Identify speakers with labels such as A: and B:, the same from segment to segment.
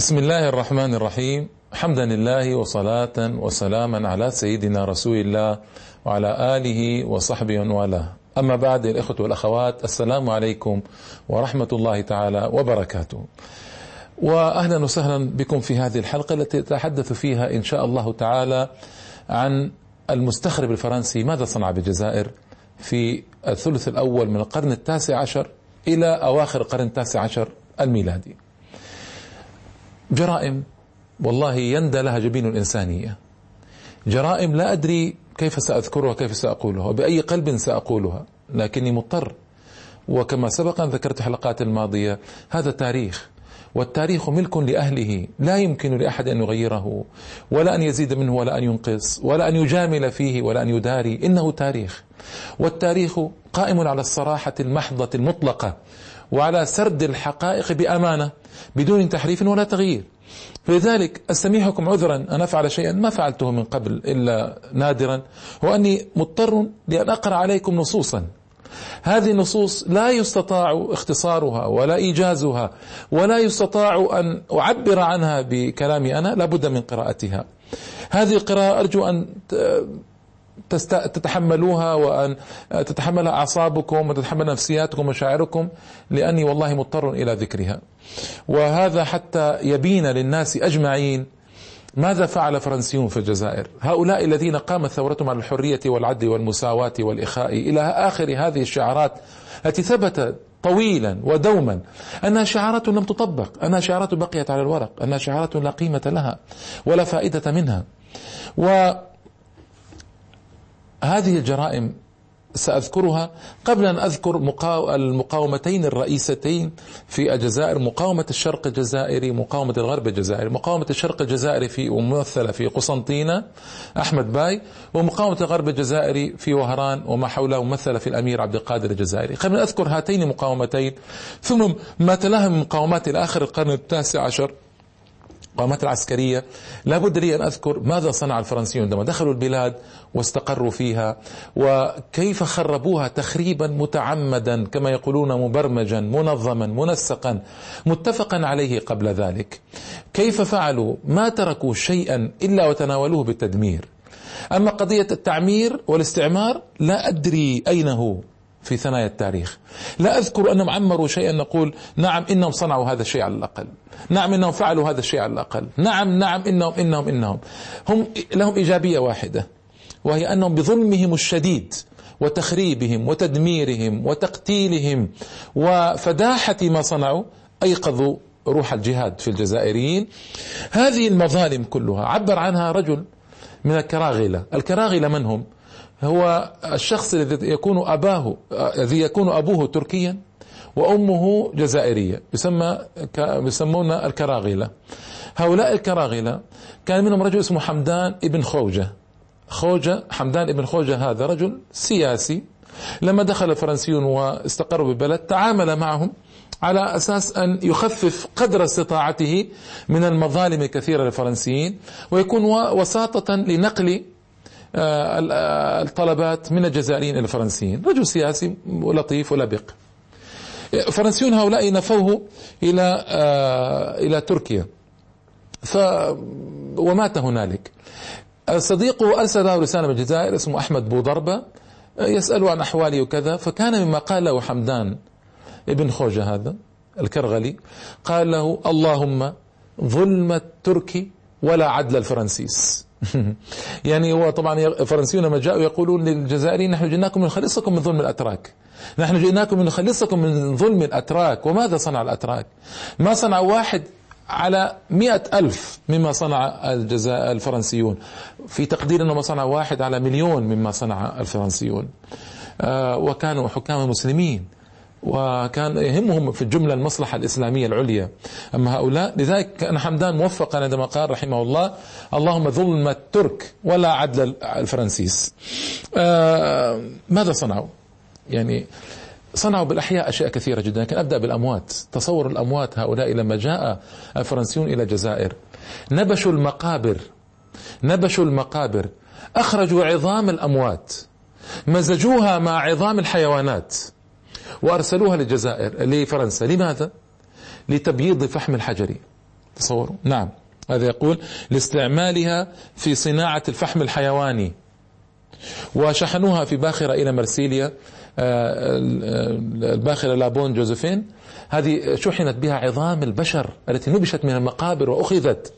A: بسم الله الرحمن الرحيم. حمدا لله وصلاة وسلاما على سيدنا رسول الله وعلى آله وصحبه والاه. أما بعد الإخوة والأخوات السلام عليكم ورحمة الله تعالى وبركاته. وأهلا وسهلا بكم في هذه الحلقة التي أتحدث فيها إن شاء الله تعالى عن المستخرب الفرنسي ماذا صنع بالجزائر في الثلث الأول من القرن التاسع عشر إلى أواخر القرن التاسع عشر الميلادي. جرائم والله يندى لها جبين الإنسانية. جرائم لا أدري كيف سأذكرها كيف سأقولها وبأي قلب سأقولها لكني مضطر. وكما سبق أن ذكرت في الحلقات الماضية هذا تاريخ والتاريخ ملك لأهله لا يمكن لأحد أن يغيره ولا أن يزيد منه ولا أن ينقص ولا أن يجامل فيه ولا أن يداري إنه تاريخ. والتاريخ قائم على الصراحة المحضة المطلقة وعلى سرد الحقائق بأمانة بدون تحريف ولا تغيير. فلذلك أستميحكم عذرا أن أفعل شيئا ما فعلته من قبل إلا نادرا وأني مضطر لأن أقرأ عليكم نصوصا. هذه النصوص لا يستطاع اختصارها ولا إيجازها ولا يستطاع أن أعبر عنها بكلامي أنا لابد من قراءتها. هذه القراءة أرجو أن تتحملوها وأن تتحملها أعصابكم وتتحمل نفسياتكم ومشاعركم لأني والله مضطر إلى ذكرها. وهذا حتى يبين للناس أجمعين ماذا فعل فرنسيون في الجزائر. هؤلاء الذين قامت ثورتهم على الحرية والعدل والمساواة والإخاء إلى آخر هذه الشعارات التي ثبت طويلا ودوما أنها شعارات لم تطبق أنها شعارات بقيت على الورق أنها شعارات لا قيمة لها ولا فائدة منها. و هذه الجرائم سأذكرها قبل أن أذكر المقاومتين الرئيستين في الجزائر مقاومة الشرق الجزائري مقاومة الغرب الجزائري مقاومة الشرق الجزائري في ممثلة في قسنطينة أحمد باي ومقاومة الغرب الجزائري في وهران وما حوله ممثلة في الأمير عبد القادر الجزائري. قبل أن أذكر هاتين المقاومتين ثم ما تلاها من مقاومات الآخر القرن التاسع عشر المقاومات العسكرية. لابد لي أن أذكر ماذا صنع الفرنسيون عندما دخلوا البلاد واستقروا فيها وكيف خربوها تخريبا متعمدا كما يقولون مبرمجا منظما منسقا متفقا عليه قبل ذلك. كيف فعلوا؟ ما تركوا شيئا إلا وتناولوه بالتدمير. أما قضية التعمير والاستعمار لا أدري أين هو. في ثنايا التاريخ. لا أذكر أنهم عمروا شيئا نقول نعم إنهم صنعوا هذا الشيء على الأقل. نعم إنهم فعلوا هذا الشيء على الأقل. نعم نعم إنهم إنهم إنهم. هم لهم إيجابية واحدة وهي أنهم بظلمهم الشديد وتخريبهم وتدميرهم وتقتيلهم وفداحة ما صنعوا أيقظوا روح الجهاد في الجزائريين. هذه المظالم كلها عبر عنها رجل من الكراغلة الكراغلة من هم؟ هو الشخص الذي يكون أباه الذي يكون أبوه تركيا وأمه جزائرية يسمى يسمون الكراغلة هؤلاء الكراغلة كان منهم رجل اسمه حمدان ابن خوجة. خوجة حمدان ابن خوجة هذا رجل سياسي لما دخل الفرنسيون واستقروا بالبلد تعامل معهم على أساس أن يخفف قدر استطاعته من المظالم الكثيرة للفرنسيين ويكون وساطة لنقل الطلبات من الجزائريين إلى الفرنسيين. رجل سياسي لطيف ولبق الفرنسيون هؤلاء نفوه إلى آه، إلى تركيا. ف ومات هنالك. صديقه أرسل له رسالة من الجزائر اسمه أحمد بوضربه يسأله عن احوالي وكذا. فكان مما قال له حمدان ابن خوجة هذا الكرغلي قال له اللهم ظلم التركي ولا عدل الفرنسيس. يعني هو طبعا الفرنسيون لما جاءوا يقولون للجزائريين نحن جئناكم لنخلصكم من ظلم الأتراك. نحن جئناكم لنخلصكم من ظلم الأتراك. وماذا صنع الأتراك؟ ما صنع واحد على مئة ألف مما صنع الجزائر الفرنسيون. في تقدير أنه ما صنع واحد على مليون مما صنع الفرنسيون. آه وكانوا حكام مسلمين. وكان يهمهم في الجملة المصلحة الإسلامية العليا. أما هؤلاء لذلك كان حمدان موفقا عندما قال رحمه الله اللهم ظلم الترك ولا عدل الفرنسيس. آه ماذا صنعوا؟ يعني صنعوا بالأحياء أشياء كثيرة جدا. لكن أبدأ بالأموات. تصور الأموات هؤلاء لما جاء الفرنسيون إلى الجزائر. نبشوا المقابر. نبشوا المقابر. أخرجوا عظام الأموات. مزجوها مع عظام الحيوانات. وأرسلوها للجزائر لفرنسا. لماذا؟ لتبييض فحم الحجري. تصوروا. نعم. هذا يقول لاستعمالها في صناعة الفحم الحيواني. وشحنوها في باخرة إلى مرسيليا آه، الباخرة لابون جوزيفين. هذه شحنت بها عظام البشر التي نبشت من المقابر وأخذت.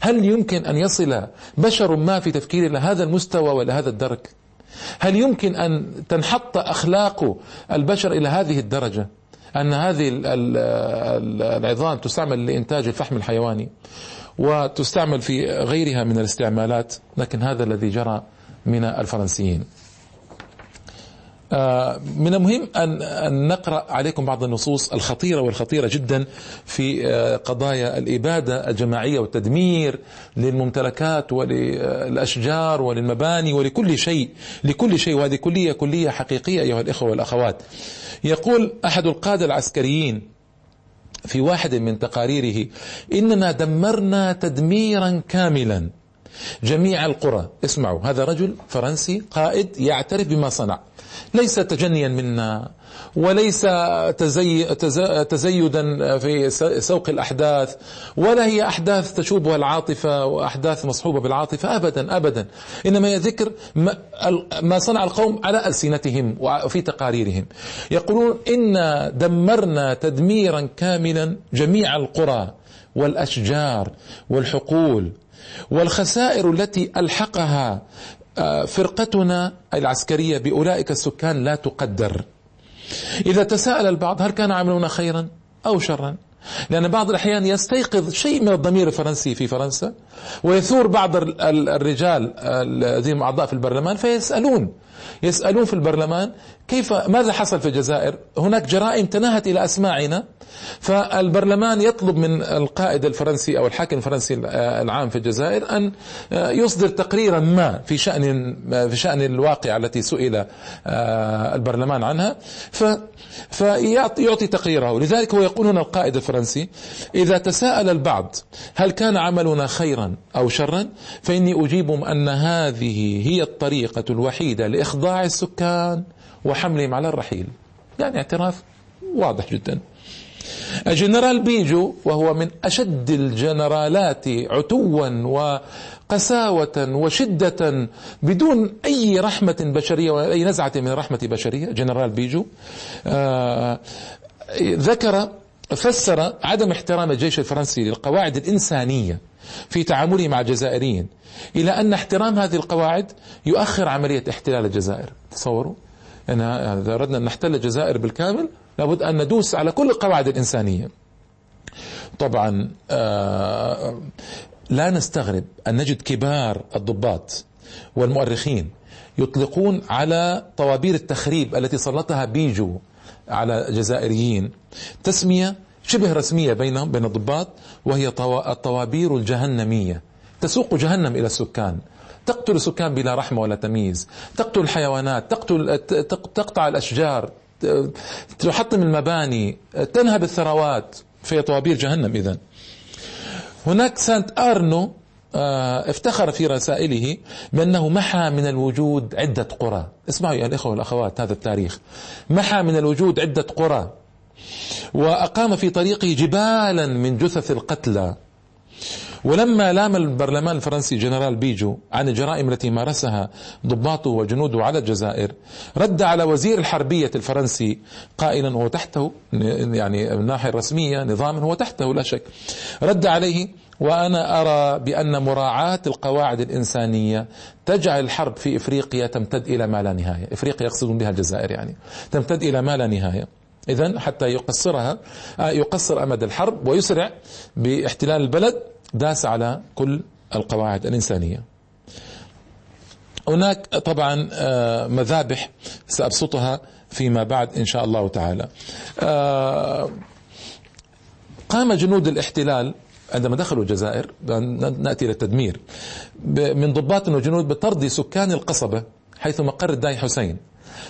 A: هل يمكن أن يصل بشر ما في تفكير إلى هذا المستوى وإلى هذا الدرك؟ هل يمكن أن تنحط أخلاق البشر إلى هذه الدرجة؟ أن هذه العظام تستعمل لإنتاج الفحم الحيواني وتستعمل في غيرها من الاستعمالات لكن هذا الذي جرى من الفرنسيين. من المهم أن نقرأ عليكم بعض النصوص الخطيرة والخطيرة جدا في آه، قضايا الإبادة الجماعية والتدمير للممتلكات وللأشجار وللمباني ولكل شيء لكل شيء وهذه كلية كلية حقيقية أيها الإخوة والأخوات. يقول أحد القادة العسكريين في واحد من تقاريره إننا دمرنا تدميرا كاملا. جميع القرى اسمعوا هذا رجل فرنسي قائد يعترف بما صنع. ليس تجنيا منا وليس تزي تزيدا في سوق الأحداث ولا هي أحداث تشوبها العاطفة وأحداث مصحوبة بالعاطفة أبدا أبدا. إنما هي ذكر ما صنع القوم على ألسنتهم وفي تقاريرهم. يقولون إنا دمرنا تدميرا كاملا جميع القرى والأشجار والحقول والخسائر التي ألحقها فرقتنا العسكرية بأولئك السكان لا تقدر. إذا تساءل البعض هل كان عملنا خيرا أو شرا؟ لأن بعض الأحيان يستيقظ شيء من الضمير الفرنسي في فرنسا ويثور بعض الرجال الذين أعضاء في البرلمان فيسألون يسألون في البرلمان كيف ماذا حصل في الجزائر؟ هناك جرائم تناهت إلى أسماعنا فالبرلمان يطلب من القائد الفرنسي أو الحاكم الفرنسي العام في الجزائر أن يصدر تقريرا ما في شأن في شأن الواقعة التي سئل آه، البرلمان عنها. ف فيعطي تقريره. لذلك هو يقول هنا القائد الفرنسي إذا تساءل البعض هل كان عملنا خيرا أو شرا فإني أجيبهم أن هذه هي الطريقة الوحيدة لإخضاع السكان وحملهم على الرحيل. يعني اعتراف واضح جدا. الجنرال بيجو وهو من أشد الجنرالات عتوا وقساوة وشدة بدون أي رحمة بشرية أي نزعة من رحمة بشرية جنرال بيجو. آه ذكر فسر عدم احترام الجيش الفرنسي للقواعد الإنسانية في تعامله مع الجزائريين إلى أن احترام هذه القواعد يؤخر عملية احتلال الجزائر. تصوروا؟ أن إذا أردنا أن نحتل الجزائر بالكامل لابد أن ندوس على كل القواعد الإنسانية. طبعا آه، لا نستغرب أن نجد كبار الضباط والمؤرخين يطلقون على طوابير التخريب التي سلطها بيجو على جزائريين. تسمية شبه رسمية بينهم بين الضباط وهي الطوابير الجهنمية. تسوق جهنم إلى السكان. تقتل السكان بلا رحمة ولا تمييز. تقتل الحيوانات تقتل تقطع الأشجار تحطم المباني تنهب الثروات. في طوابير جهنم إذا هناك سانت أرنو افتخر في رسائله بأنه محى من الوجود عدة قرى. اسمعوا يا الإخوة والأخوات هذا التاريخ. محى من الوجود عدة قرى. وأقام في طريقه جبالا من جثث القتلى. ولما لام البرلمان الفرنسي جنرال بيجو عن الجرائم التي مارسها ضباطه وجنوده على الجزائر رد على وزير الحربية الفرنسي قائلا هو تحته يعني من الناحية الرسمية نظاما هو تحته لا شك. رد عليه وأنا أرى بأن مراعاة القواعد الإنسانية تجعل الحرب في إفريقيا تمتد إلى ما لا نهاية. إفريقيا يقصدون بها الجزائر يعني. تمتد إلى ما لا نهاية. إذا حتى يقصرها آه، يقصر أمد الحرب ويسرع باحتلال البلد داس على كل القواعد الإنسانية. هناك طبعا آه، مذابح سأبسطها فيما بعد إن شاء الله تعالى. آه، قام جنود الاحتلال عندما دخلوا الجزائر نأتي إلى التدمير. من ضباط وجنود بطرد سكان القصبة حيث مقر الداي حسين.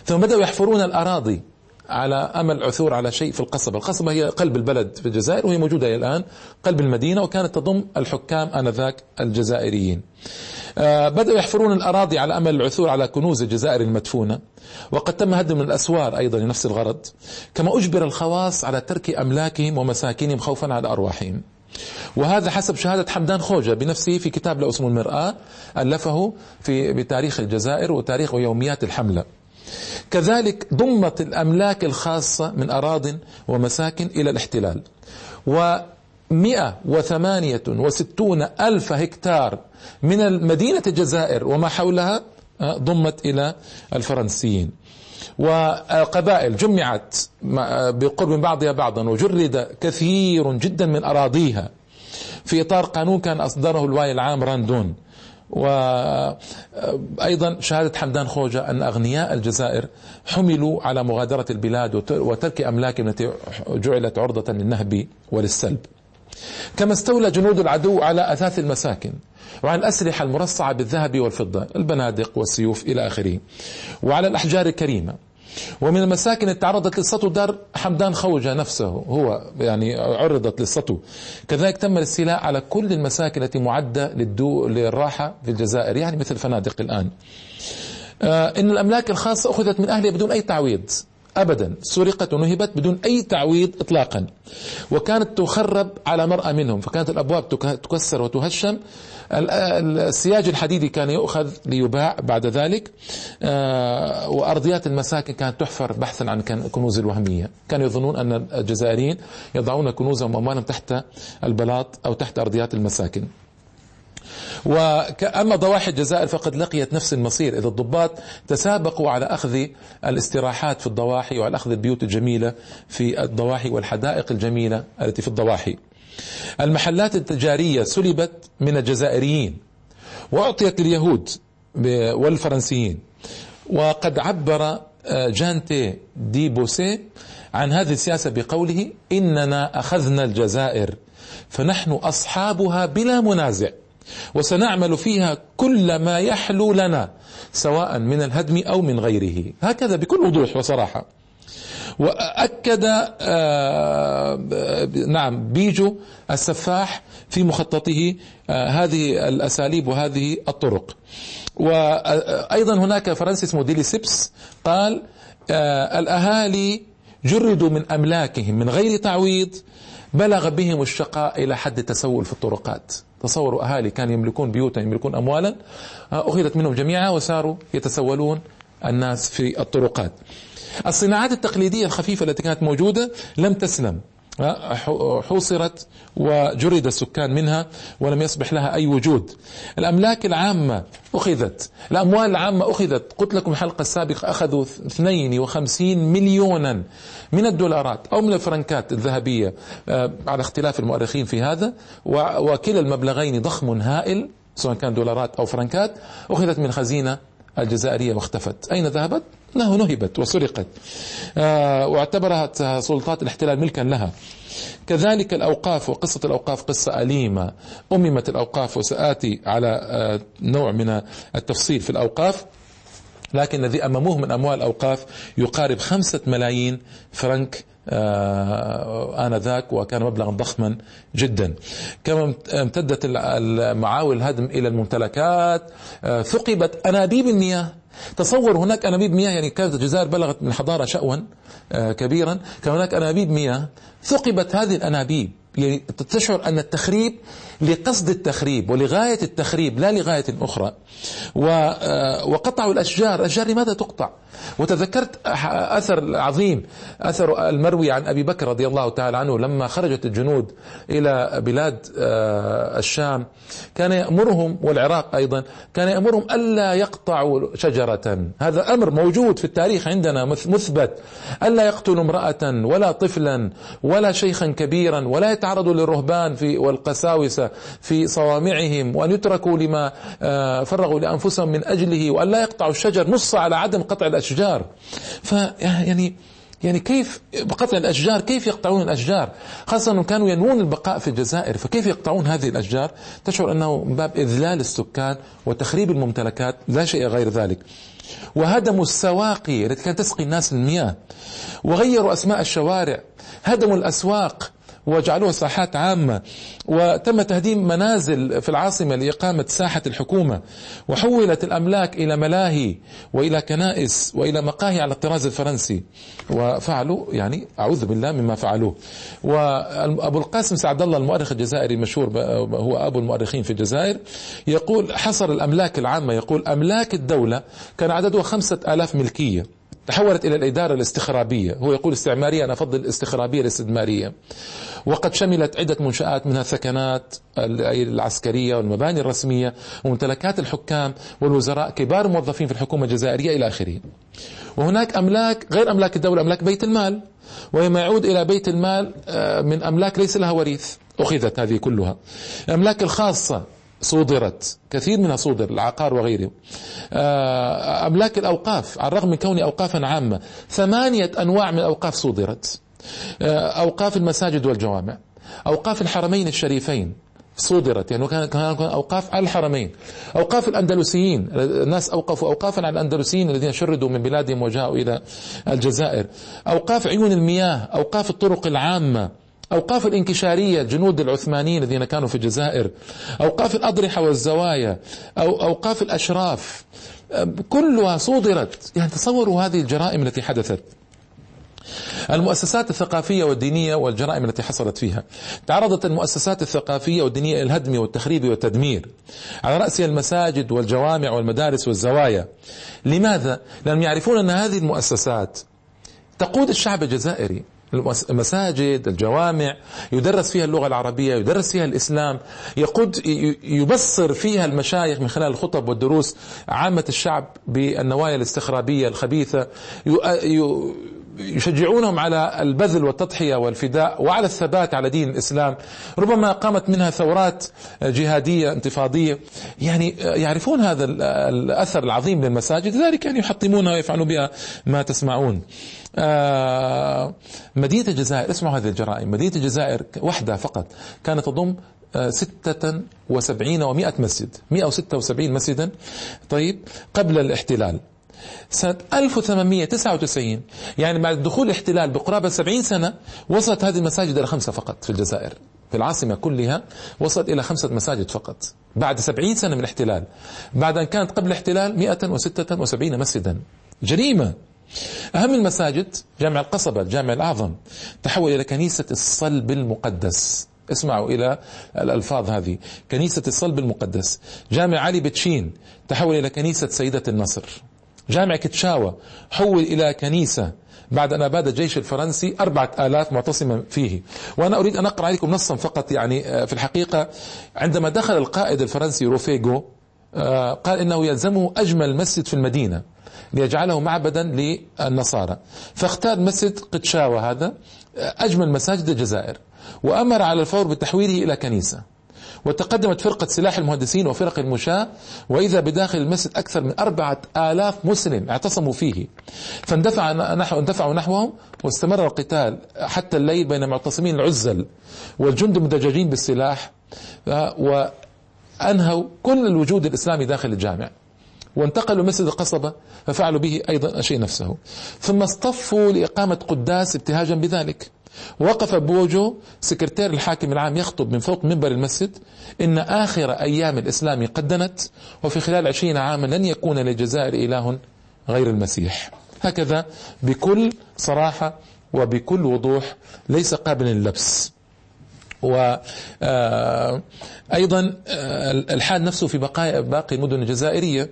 A: ثم بدأوا يحفرون الأراضي على أمل عثور على شيء في القصبة، القصبة هي قلب البلد في الجزائر وهي موجودة إلى الآن قلب المدينة وكانت تضم الحكام آنذاك الجزائريين. آه بدأوا يحفرون الأراضي على أمل العثور على كنوز الجزائر المدفونة. وقد تم هدم الأسوار أيضا لنفس الغرض. كما أجبر الخواص على ترك أملاكهم ومساكنهم خوفا على أرواحهم. وهذا حسب شهادة حمدان خوجة بنفسه في كتاب له المرآة ألفه في بتاريخ الجزائر وتاريخ ويوميات الحملة. كذلك ضمت الأملاك الخاصة من أراض ومساكن إلى الاحتلال. و 168 ألف هكتار من مدينة الجزائر وما حولها آه، ضمت إلى الفرنسيين. وقبائل جمعت بقرب بعضها بعضا وجرد كثير جدا من أراضيها في إطار قانون كان أصدره الوالي العام راندون. وأيضا شهادة حمدان خوجة أن أغنياء الجزائر حملوا على مغادرة البلاد وترك أملاكهم التي جعلت عرضة للنهب وللسلب كما استولى جنود العدو على أثاث المساكن وعلى الأسلحة المرصعة بالذهب والفضة البنادق والسيوف إلى آخره. وعلى الأحجار الكريمة. ومن المساكن اللي تعرضت للسطو دار حمدان خوجة نفسه هو يعني عرضت للسطو. كذلك تم الاستيلاء على كل المساكن التي معدة للدو للراحة في الجزائر يعني مثل الفنادق الآن. آه إن الأملاك الخاصة أخذت من أهلها بدون أي تعويض. أبدا. سرقت ونهبت بدون أي تعويض إطلاقا. وكانت تخرب على مرأى منهم. فكانت الأبواب تكسر وتهشم. السياج الحديدي كان يؤخذ ليباع بعد ذلك. آه، وأرضيات المساكن كانت تحفر بحثا عن كنوز الوهمية. كانوا يظنون أن الجزائريين يضعون كنوزهم وأموالهم تحت البلاط أو تحت أرضيات المساكن. وأما ضواحي الجزائر فقد لقيت نفس المصير إذا الضباط تسابقوا على أخذ الاستراحات في الضواحي وعلى أخذ البيوت الجميلة في الضواحي والحدائق الجميلة التي في الضواحي. المحلات التجارية سلبت من الجزائريين وأعطيت لليهود والفرنسيين. وقد عبر آه، جانتي دي بوسي عن هذه السياسة بقوله إننا أخذنا الجزائر فنحن أصحابها بلا منازع. وسنعمل فيها كل ما يحلو لنا سواء من الهدم أو من غيره. هكذا بكل وضوح وصراحة. وأكد آه، نعم بيجو السفاح في مخططه آه، هذه الأساليب وهذه الطرق. وأيضا هناك فرنسي اسمه ديلي سيبس قال آه، الأهالي جردوا من أملاكهم من غير تعويض بلغ بهم الشقاء إلى حد التسول في الطرقات. تصوروا أهالي كانوا يملكون بيوتا يملكون أموالا أخذت منهم جميعا وصاروا يتسولون الناس في الطرقات. الصناعات التقليدية الخفيفة التي كانت موجودة لم تسلم. حوصرت وجرد السكان منها ولم يصبح لها أي وجود. الأملاك العامة أخذت الأموال العامة أخذت. قلت لكم الحلقة السابقة أخذوا 52 مليونا من الدولارات أو من الفرنكات الذهبية آه، على اختلاف المؤرخين في هذا. وكلا المبلغين ضخم هائل سواء كان دولارات أو فرنكات أخذت من خزينة الجزائرية واختفت. أين ذهبت؟ انه نهبت وسرقت. آه، واعتبرها سلطات الاحتلال ملكا لها. كذلك الأوقاف وقصة الأوقاف قصة أليمة. أممت الأوقاف وسآتي على آه، نوع من التفصيل في الأوقاف. لكن الذي أمموه من أموال الأوقاف يقارب خمسة ملايين فرنك آه آنذاك وكان مبلغا ضخما جدا. كما امتدت المعاول الهدم إلى الممتلكات آه ثقبت أنابيب المياه. تصور هناك أنابيب مياه يعني كانت الجزائر بلغت من حضارة شأوا آه كبيرا. كان هناك أنابيب مياه ثقبت هذه الأنابيب. يعني تشعر أن التخريب لقصد التخريب ولغاية التخريب لا لغاية أخرى. آه، وقطعوا الأشجار. الأشجار لماذا تقطع؟ وتذكرت أثر عظيم أثر المروي عن أبي بكر رضي الله تعالى عنه لما خرجت الجنود إلى بلاد آه، الشام. كان يأمرهم والعراق أيضا كان يأمرهم ألا يقطعوا شجرة. هذا أمر موجود في التاريخ عندنا مثبت. ألا يقتلوا امرأة ولا طفلا ولا شيخا كبيرا ولا يتعرضوا للرهبان في والقساوسة. في صوامعهم وأن يتركوا لما آه، فرغوا لأنفسهم من أجله وأن لا يقطعوا الشجر نص على عدم قطع الأشجار. فيعني يعني كيف بقطع الأشجار؟ كيف يقطعون الأشجار؟ خاصة أنهم كانوا ينوون البقاء في الجزائر فكيف يقطعون هذه الأشجار؟ تشعر أنه من باب إذلال السكان وتخريب الممتلكات لا شيء غير ذلك. وهدموا السواقي التي كانت تسقي الناس المياه وغيروا أسماء الشوارع هدموا الأسواق وجعلوها ساحات عامة. وتم تهديم منازل في العاصمة لإقامة ساحة الحكومة. وحولت الأملاك إلى ملاهي وإلى كنائس وإلى مقاهي على الطراز الفرنسي. وفعلوا يعني أعوذ بالله مما فعلوه. وأبو القاسم سعد الله المؤرخ الجزائري المشهور هو أبو المؤرخين في الجزائر يقول حصر الأملاك العامة يقول أملاك الدولة كان عددها خمسة آلاف ملكية. تحولت إلى الإدارة الاستخرابية. هو يقول استعمارية أنا أفضل الاستخرابية الاستدمارية. وقد شملت عدة منشآت منها الثكنات العسكرية والمباني الرسمية وممتلكات الحكام والوزراء كبار الموظفين في الحكومة الجزائرية إلى آخره. وهناك أملاك غير أملاك الدولة أملاك بيت المال. وما يعود إلى بيت المال آه، من أملاك ليس لها وريث أخذت هذه كلها. الأملاك الخاصة صودرت كثير منها صودر العقار وغيره آه، أملاك الأوقاف على الرغم من كون أوقافا عامة ثمانية أنواع من الأوقاف صودرت آه، أوقاف المساجد والجوامع أوقاف الحرمين الشريفين صودرت يعني كان أوقاف على الحرمين. أوقاف الأندلسيين الناس أوقفوا اوقافا على الأندلسيين الذين شردوا من بلادهم وجاءوا إلى الجزائر. أوقاف عيون المياه أوقاف الطرق العامة أوقاف الانكشارية جنود العثمانيين الذين كانوا في الجزائر أوقاف الأضرحة والزوايا أو أوقاف الأشراف كلها صودرت يعني تصوروا هذه الجرائم التي حدثت. المؤسسات الثقافية والدينية والجرائم التي حصلت فيها. تعرضت المؤسسات الثقافية والدينية إلى الهدم والتخريب والتدمير. على رأسها المساجد والجوامع والمدارس والزوايا. لماذا؟ لأنهم يعرفون أن هذه المؤسسات تقود الشعب الجزائري. المساجد الجوامع يدرس فيها اللغة العربية يدرس فيها الإسلام يقود يبصر فيها المشايخ من خلال الخطب والدروس عامة الشعب بالنوايا الاستخرابية الخبيثة يشجعونهم على البذل والتضحية والفداء وعلى الثبات على دين الإسلام. ربما قامت منها ثورات جهادية انتفاضية. يعني يعرفون هذا الأثر العظيم للمساجد. لذلك يعني يحطمونها ويفعلون بها ما تسمعون. آه، مدينة الجزائر اسمعوا هذه الجرائم. مدينة الجزائر وحدة فقط كانت تضم آه، ستة وسبعين ومائة مسجد. مئة وستة وسبعين مسجدا. طيب قبل الاحتلال. سنة 1899 يعني بعد دخول الاحتلال بقرابة 70 سنة وصلت هذه المساجد إلى خمسة فقط في الجزائر في العاصمة كلها وصلت إلى خمسة مساجد فقط بعد 70 سنة من الاحتلال بعد أن كانت قبل الاحتلال 176 مسجدا. جريمة. أهم المساجد جامع القصبة الجامع الأعظم تحول إلى كنيسة الصلب المقدس. اسمعوا إلى الألفاظ هذه كنيسة الصلب المقدس. جامع علي بتشين تحول إلى كنيسة سيدة النصر. جامع كتشاوة حول إلى كنيسة بعد أن أباد الجيش الفرنسي أربعة آلاف معتصما فيه. وأنا أريد أن أقرأ عليكم نصا فقط يعني آه، في الحقيقة عندما دخل القائد الفرنسي روفيغو آه، قال إنه يلزمه أجمل مسجد في المدينة ليجعله معبدا للنصارى. فاختار مسجد قدشاوة هذا أجمل مساجد الجزائر وأمر على الفور بتحويله إلى كنيسة. وتقدمت فرقة سلاح المهندسين وفرق المشاة وإذا بداخل المسجد أكثر من أربعة آلاف مسلم اعتصموا فيه. فاندفع نحو اندفعوا نحوهم واستمر القتال حتى الليل بين معتصمين العزل والجند المدججين بالسلاح وأنهوا كل الوجود الإسلامي داخل الجامع. وانتقلوا مسجد القصبة ففعلوا به أيضا الشيء نفسه. ثم اصطفوا لإقامة قداس ابتهاجا بذلك. وقف بوجو سكرتير الحاكم العام يخطب من فوق منبر المسجد إن آخر أيام الإسلام قد دنت وفي خلال عشرين عاما لن يكون للجزائر إله غير المسيح. هكذا بكل صراحة وبكل وضوح ليس قابلا للبس وأيضا آه، آه، الحال نفسه في بقايا باقي المدن الجزائرية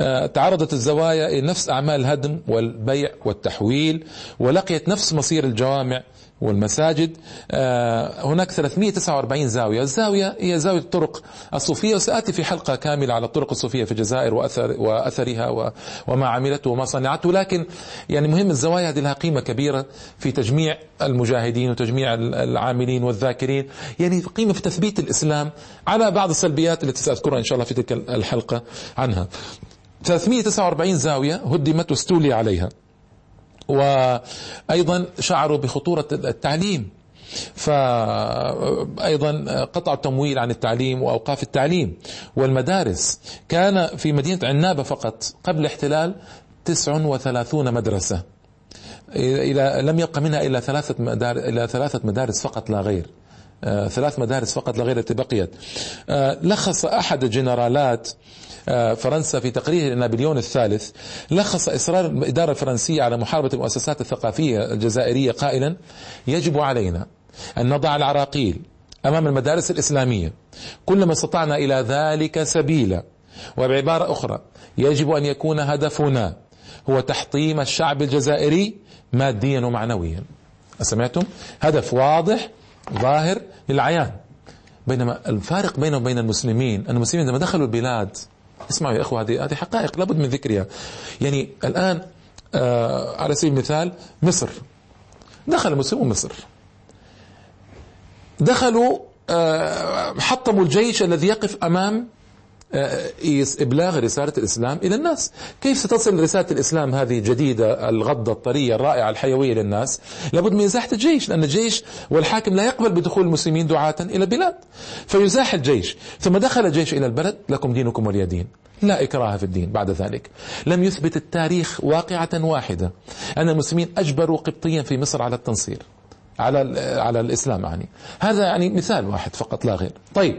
A: آه، تعرضت الزوايا إلى نفس أعمال الهدم والبيع والتحويل ولقيت نفس مصير الجوامع والمساجد. آه، هناك 349 زاوية. الزاوية هي زاوية الطرق الصوفية وسآتي في حلقة كاملة على الطرق الصوفية في الجزائر وأثر وأثرها وما عملته وما صنعته. لكن يعني مهم الزوايا هذه لها قيمة كبيرة في تجميع المجاهدين وتجميع العاملين والذاكرين. يعني قيمة في تثبيت الإسلام على بعض السلبيات التي سأذكرها إن شاء الله في تلك الحلقة عنها. 349 زاوية هدمت واستولي عليها. وأيضا شعروا بخطورة التعليم. فأيضا قطع التمويل عن التعليم وأوقاف التعليم. والمدارس كان في مدينة عنابة فقط قبل الاحتلال 39 مدرسة. إلى لم يبقى منها إلا ثلاثة مدارس إلى ثلاثة مدارس فقط لا غير. آه، ثلاث مدارس فقط لا غير التي بقيت. آه، لخص أحد الجنرالات فرنسا في تقرير نابليون الثالث لخص إصرار الإدارة الفرنسية على محاربة المؤسسات الثقافية الجزائرية قائلا يجب علينا أن نضع العراقيل أمام المدارس الإسلامية. كلما استطعنا إلى ذلك سبيلا. وبعبارة أخرى يجب أن يكون هدفنا هو تحطيم الشعب الجزائري ماديا ومعنويا. سمعتم هدف واضح ظاهر للعيان. بينما الفارق بينه وبين المسلمين أن المسلمين لما دخلوا البلاد اسمعوا يا أخوة هذه هذه حقائق لابد من ذكرها. يعني الآن آه على سبيل المثال مصر. دخل المسلمون مصر. دخلوا آه حطموا الجيش الذي يقف أمام إبلاغ رسالة الإسلام إلى الناس. كيف ستصل رسالة الإسلام هذه الجديدة الغضة الطرية الرائعة الحيوية للناس؟ لابد من إزاحة الجيش لأن الجيش والحاكم لا يقبل بدخول المسلمين دعاة إلى البلاد فيزاح الجيش. ثم دخل الجيش إلى البلد لكم دينكم ولي دين لا إكراه في الدين بعد ذلك. لم يثبت التاريخ واقعة واحدة. أن المسلمين أجبروا قبطيا في مصر على التنصير. على على الإسلام يعني. هذا يعني مثال واحد فقط لا غير. طيب.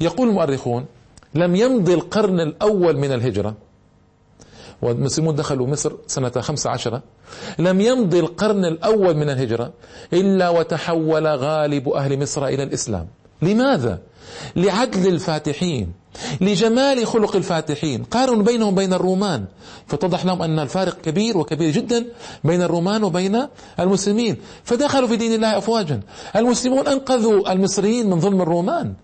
A: يقول المؤرخون لم يمضي القرن الأول من الهجرة. والمسلمون دخلوا مصر سنة خمس عشرة لم يمضي القرن الأول من الهجرة إلا وتحول غالب أهل مصر إلى الإسلام. لماذا؟ لعدل الفاتحين. لجمال خلق الفاتحين. قارن بينهم بين الرومان. فتضح لهم أن الفارق كبير وكبير جدا بين الرومان وبين المسلمين. فدخلوا في دين الله أفواجا. المسلمون أنقذوا المصريين من ظلم الرومان.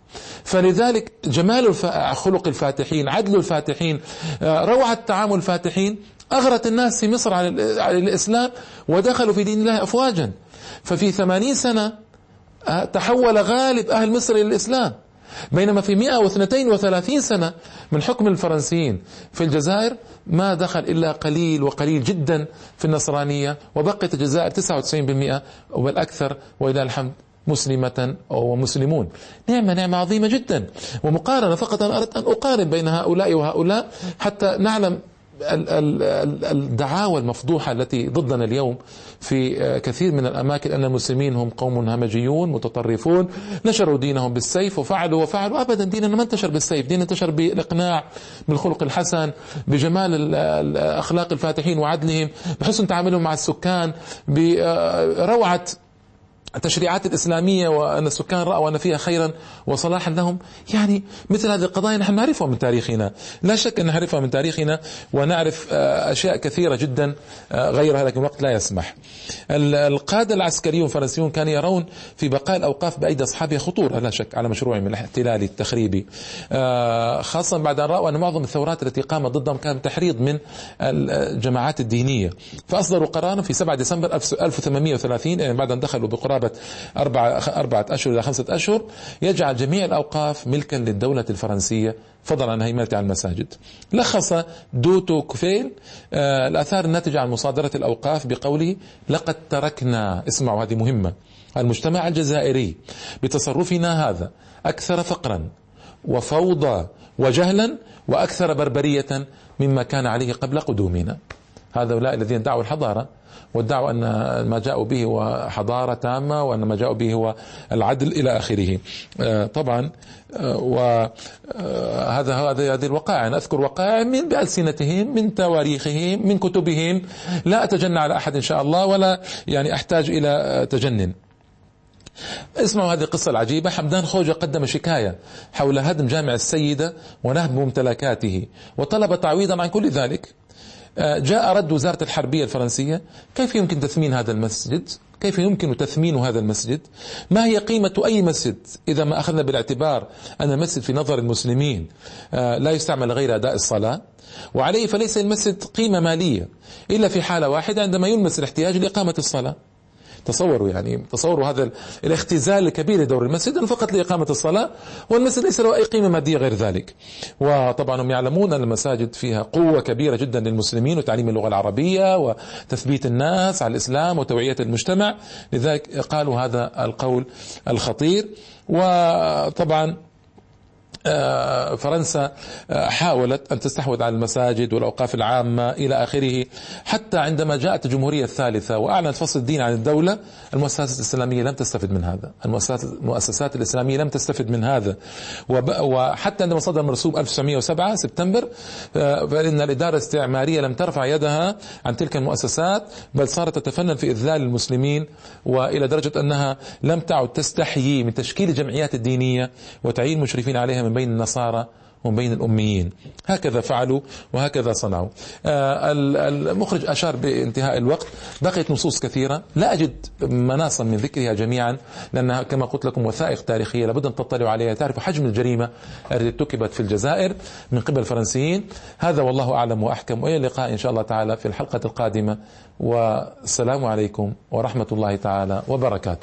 A: فلذلك جمال خلق الفاتحين عدل الفاتحين آه، روعة تعامل الفاتحين أغرت الناس في مصر على الإسلام ودخلوا في دين الله أفواجا. ففي ثمانين سنة آه، تحول غالب أهل مصر إلى الإسلام. بينما في 132 سنة من حكم الفرنسيين في الجزائر ما دخل إلا قليل وقليل جدا في النصرانية وبقيت الجزائر 99% والأكثر وإلى الحمد مسلمة ومسلمون نعمة نعمة عظيمة جدا. ومقارنة فقط أنا أردت أن أقارن بين هؤلاء وهؤلاء حتى نعلم الدعاوى المفضوحة التي ضدنا اليوم في كثير من الأماكن أن المسلمين هم قوم همجيون متطرفون نشروا دينهم بالسيف وفعلوا وفعلوا. أبدا ديننا ما انتشر بالسيف ديننا انتشر بالإقناع بالخلق الحسن بجمال أخلاق الفاتحين وعدلهم بحسن تعاملهم مع السكان بروعة التشريعات الإسلامية وأن السكان رأوا أن فيها خيرا وصلاحا لهم. يعني مثل هذه القضايا نحن نعرفها من تاريخنا. لا شك أن نعرفها من تاريخنا ونعرف آه، أشياء كثيرة جدا آه، غيرها لكن الوقت لا يسمح. القادة العسكريون الفرنسيون كانوا يرون في بقاء الأوقاف بأيدي أصحابها خطورة لا شك على مشروعهم الاحتلالي التخريبي. آه، خاصة بعد أن رأوا أن معظم الثورات التي قامت ضدهم كان تحريض من الجماعات الدينية. فأصدروا قرارا في 7 ديسمبر 1830 يعني بعد أن دخلوا بقرابة قرابة أربعة, أربعة أشهر إلى خمسة أشهر. يجعل جميع الأوقاف ملكا للدولة الفرنسية. فضلا عن هيمنة على المساجد. لخص دوتو كفيل آه الآثار الناتجة عن مصادرة الأوقاف بقوله لقد تركنا. اسمعوا هذه مهمة. المجتمع الجزائري بتصرفنا هذا أكثر فقرا وفوضى وجهلا وأكثر بربرية مما كان عليه قبل قدومنا. هؤلاء الذين دعوا الحضارة وادعوا أن ما جاءوا به هو حضارة تامة وأن ما جاءوا به هو العدل إلى آخره. آه، طبعا آه، وهذا آه، هذه هذه الوقائع. أنا أذكر وقائع من بألسنتهم من تواريخهم من كتبهم. لا أتجنى على أحد إن شاء الله ولا يعني أحتاج إلى تجنن اسمعوا هذه القصة العجيبة. حمدان خوجة قدم شكاية حول هدم جامع السيدة ونهب ممتلكاته وطلب تعويضا عن كل ذلك. جاء رد وزارة الحربية الفرنسية. كيف يمكن تثمين هذا المسجد؟ كيف يمكن تثمين هذا المسجد؟ ما هي قيمة أي مسجد إذا ما أخذنا بالاعتبار أن المسجد في نظر المسلمين آه، لا يستعمل غير أداء الصلاة؟ وعليه فليس المسجد قيمة مالية إلا في حالة واحدة عندما يلمس الاحتياج لإقامة الصلاة. تصوروا يعني تصوروا هذا الاختزال الكبير لدور المسجد فقط لإقامة الصلاة والمسجد ليس له أي قيمة مادية غير ذلك. وطبعا هم يعلمون أن المساجد فيها قوة كبيرة جدا للمسلمين وتعليم اللغة العربية وتثبيت الناس على الإسلام وتوعية المجتمع لذلك قالوا هذا القول الخطير وطبعا فرنسا آه، حاولت أن تستحوذ على المساجد والأوقاف العامة إلى آخره حتى عندما جاءت الجمهورية الثالثة وأعلنت فصل الدين عن الدولة المؤسسات الإسلامية لم تستفد من هذا. المؤسسات, المؤسسات الإسلامية لم تستفد من هذا. وحتى عندما صدر مرسوم 1907 سبتمبر آه، فإن الإدارة الاستعمارية لم ترفع يدها عن تلك المؤسسات بل صارت تتفنن في إذلال المسلمين وإلى درجة أنها لم تعد تستحيي من تشكيل الجمعيات الدينية وتعيين مشرفين عليها من بين النصارى ومن بين الأميين. هكذا فعلوا وهكذا صنعوا. آه، المخرج أشار بانتهاء الوقت. بقيت نصوص كثيرة. لا أجد مناصا من ذكرها جميعا لأنها كما قلت لكم وثائق تاريخية لابد أن تطلعوا عليها. تعرفوا حجم الجريمة التي ارتكبت في الجزائر من قبل الفرنسيين؟ هذا والله أعلم وأحكم. وإلى اللقاء إن شاء الله تعالى في الحلقة القادمة. والسلام عليكم ورحمة الله تعالى وبركاته.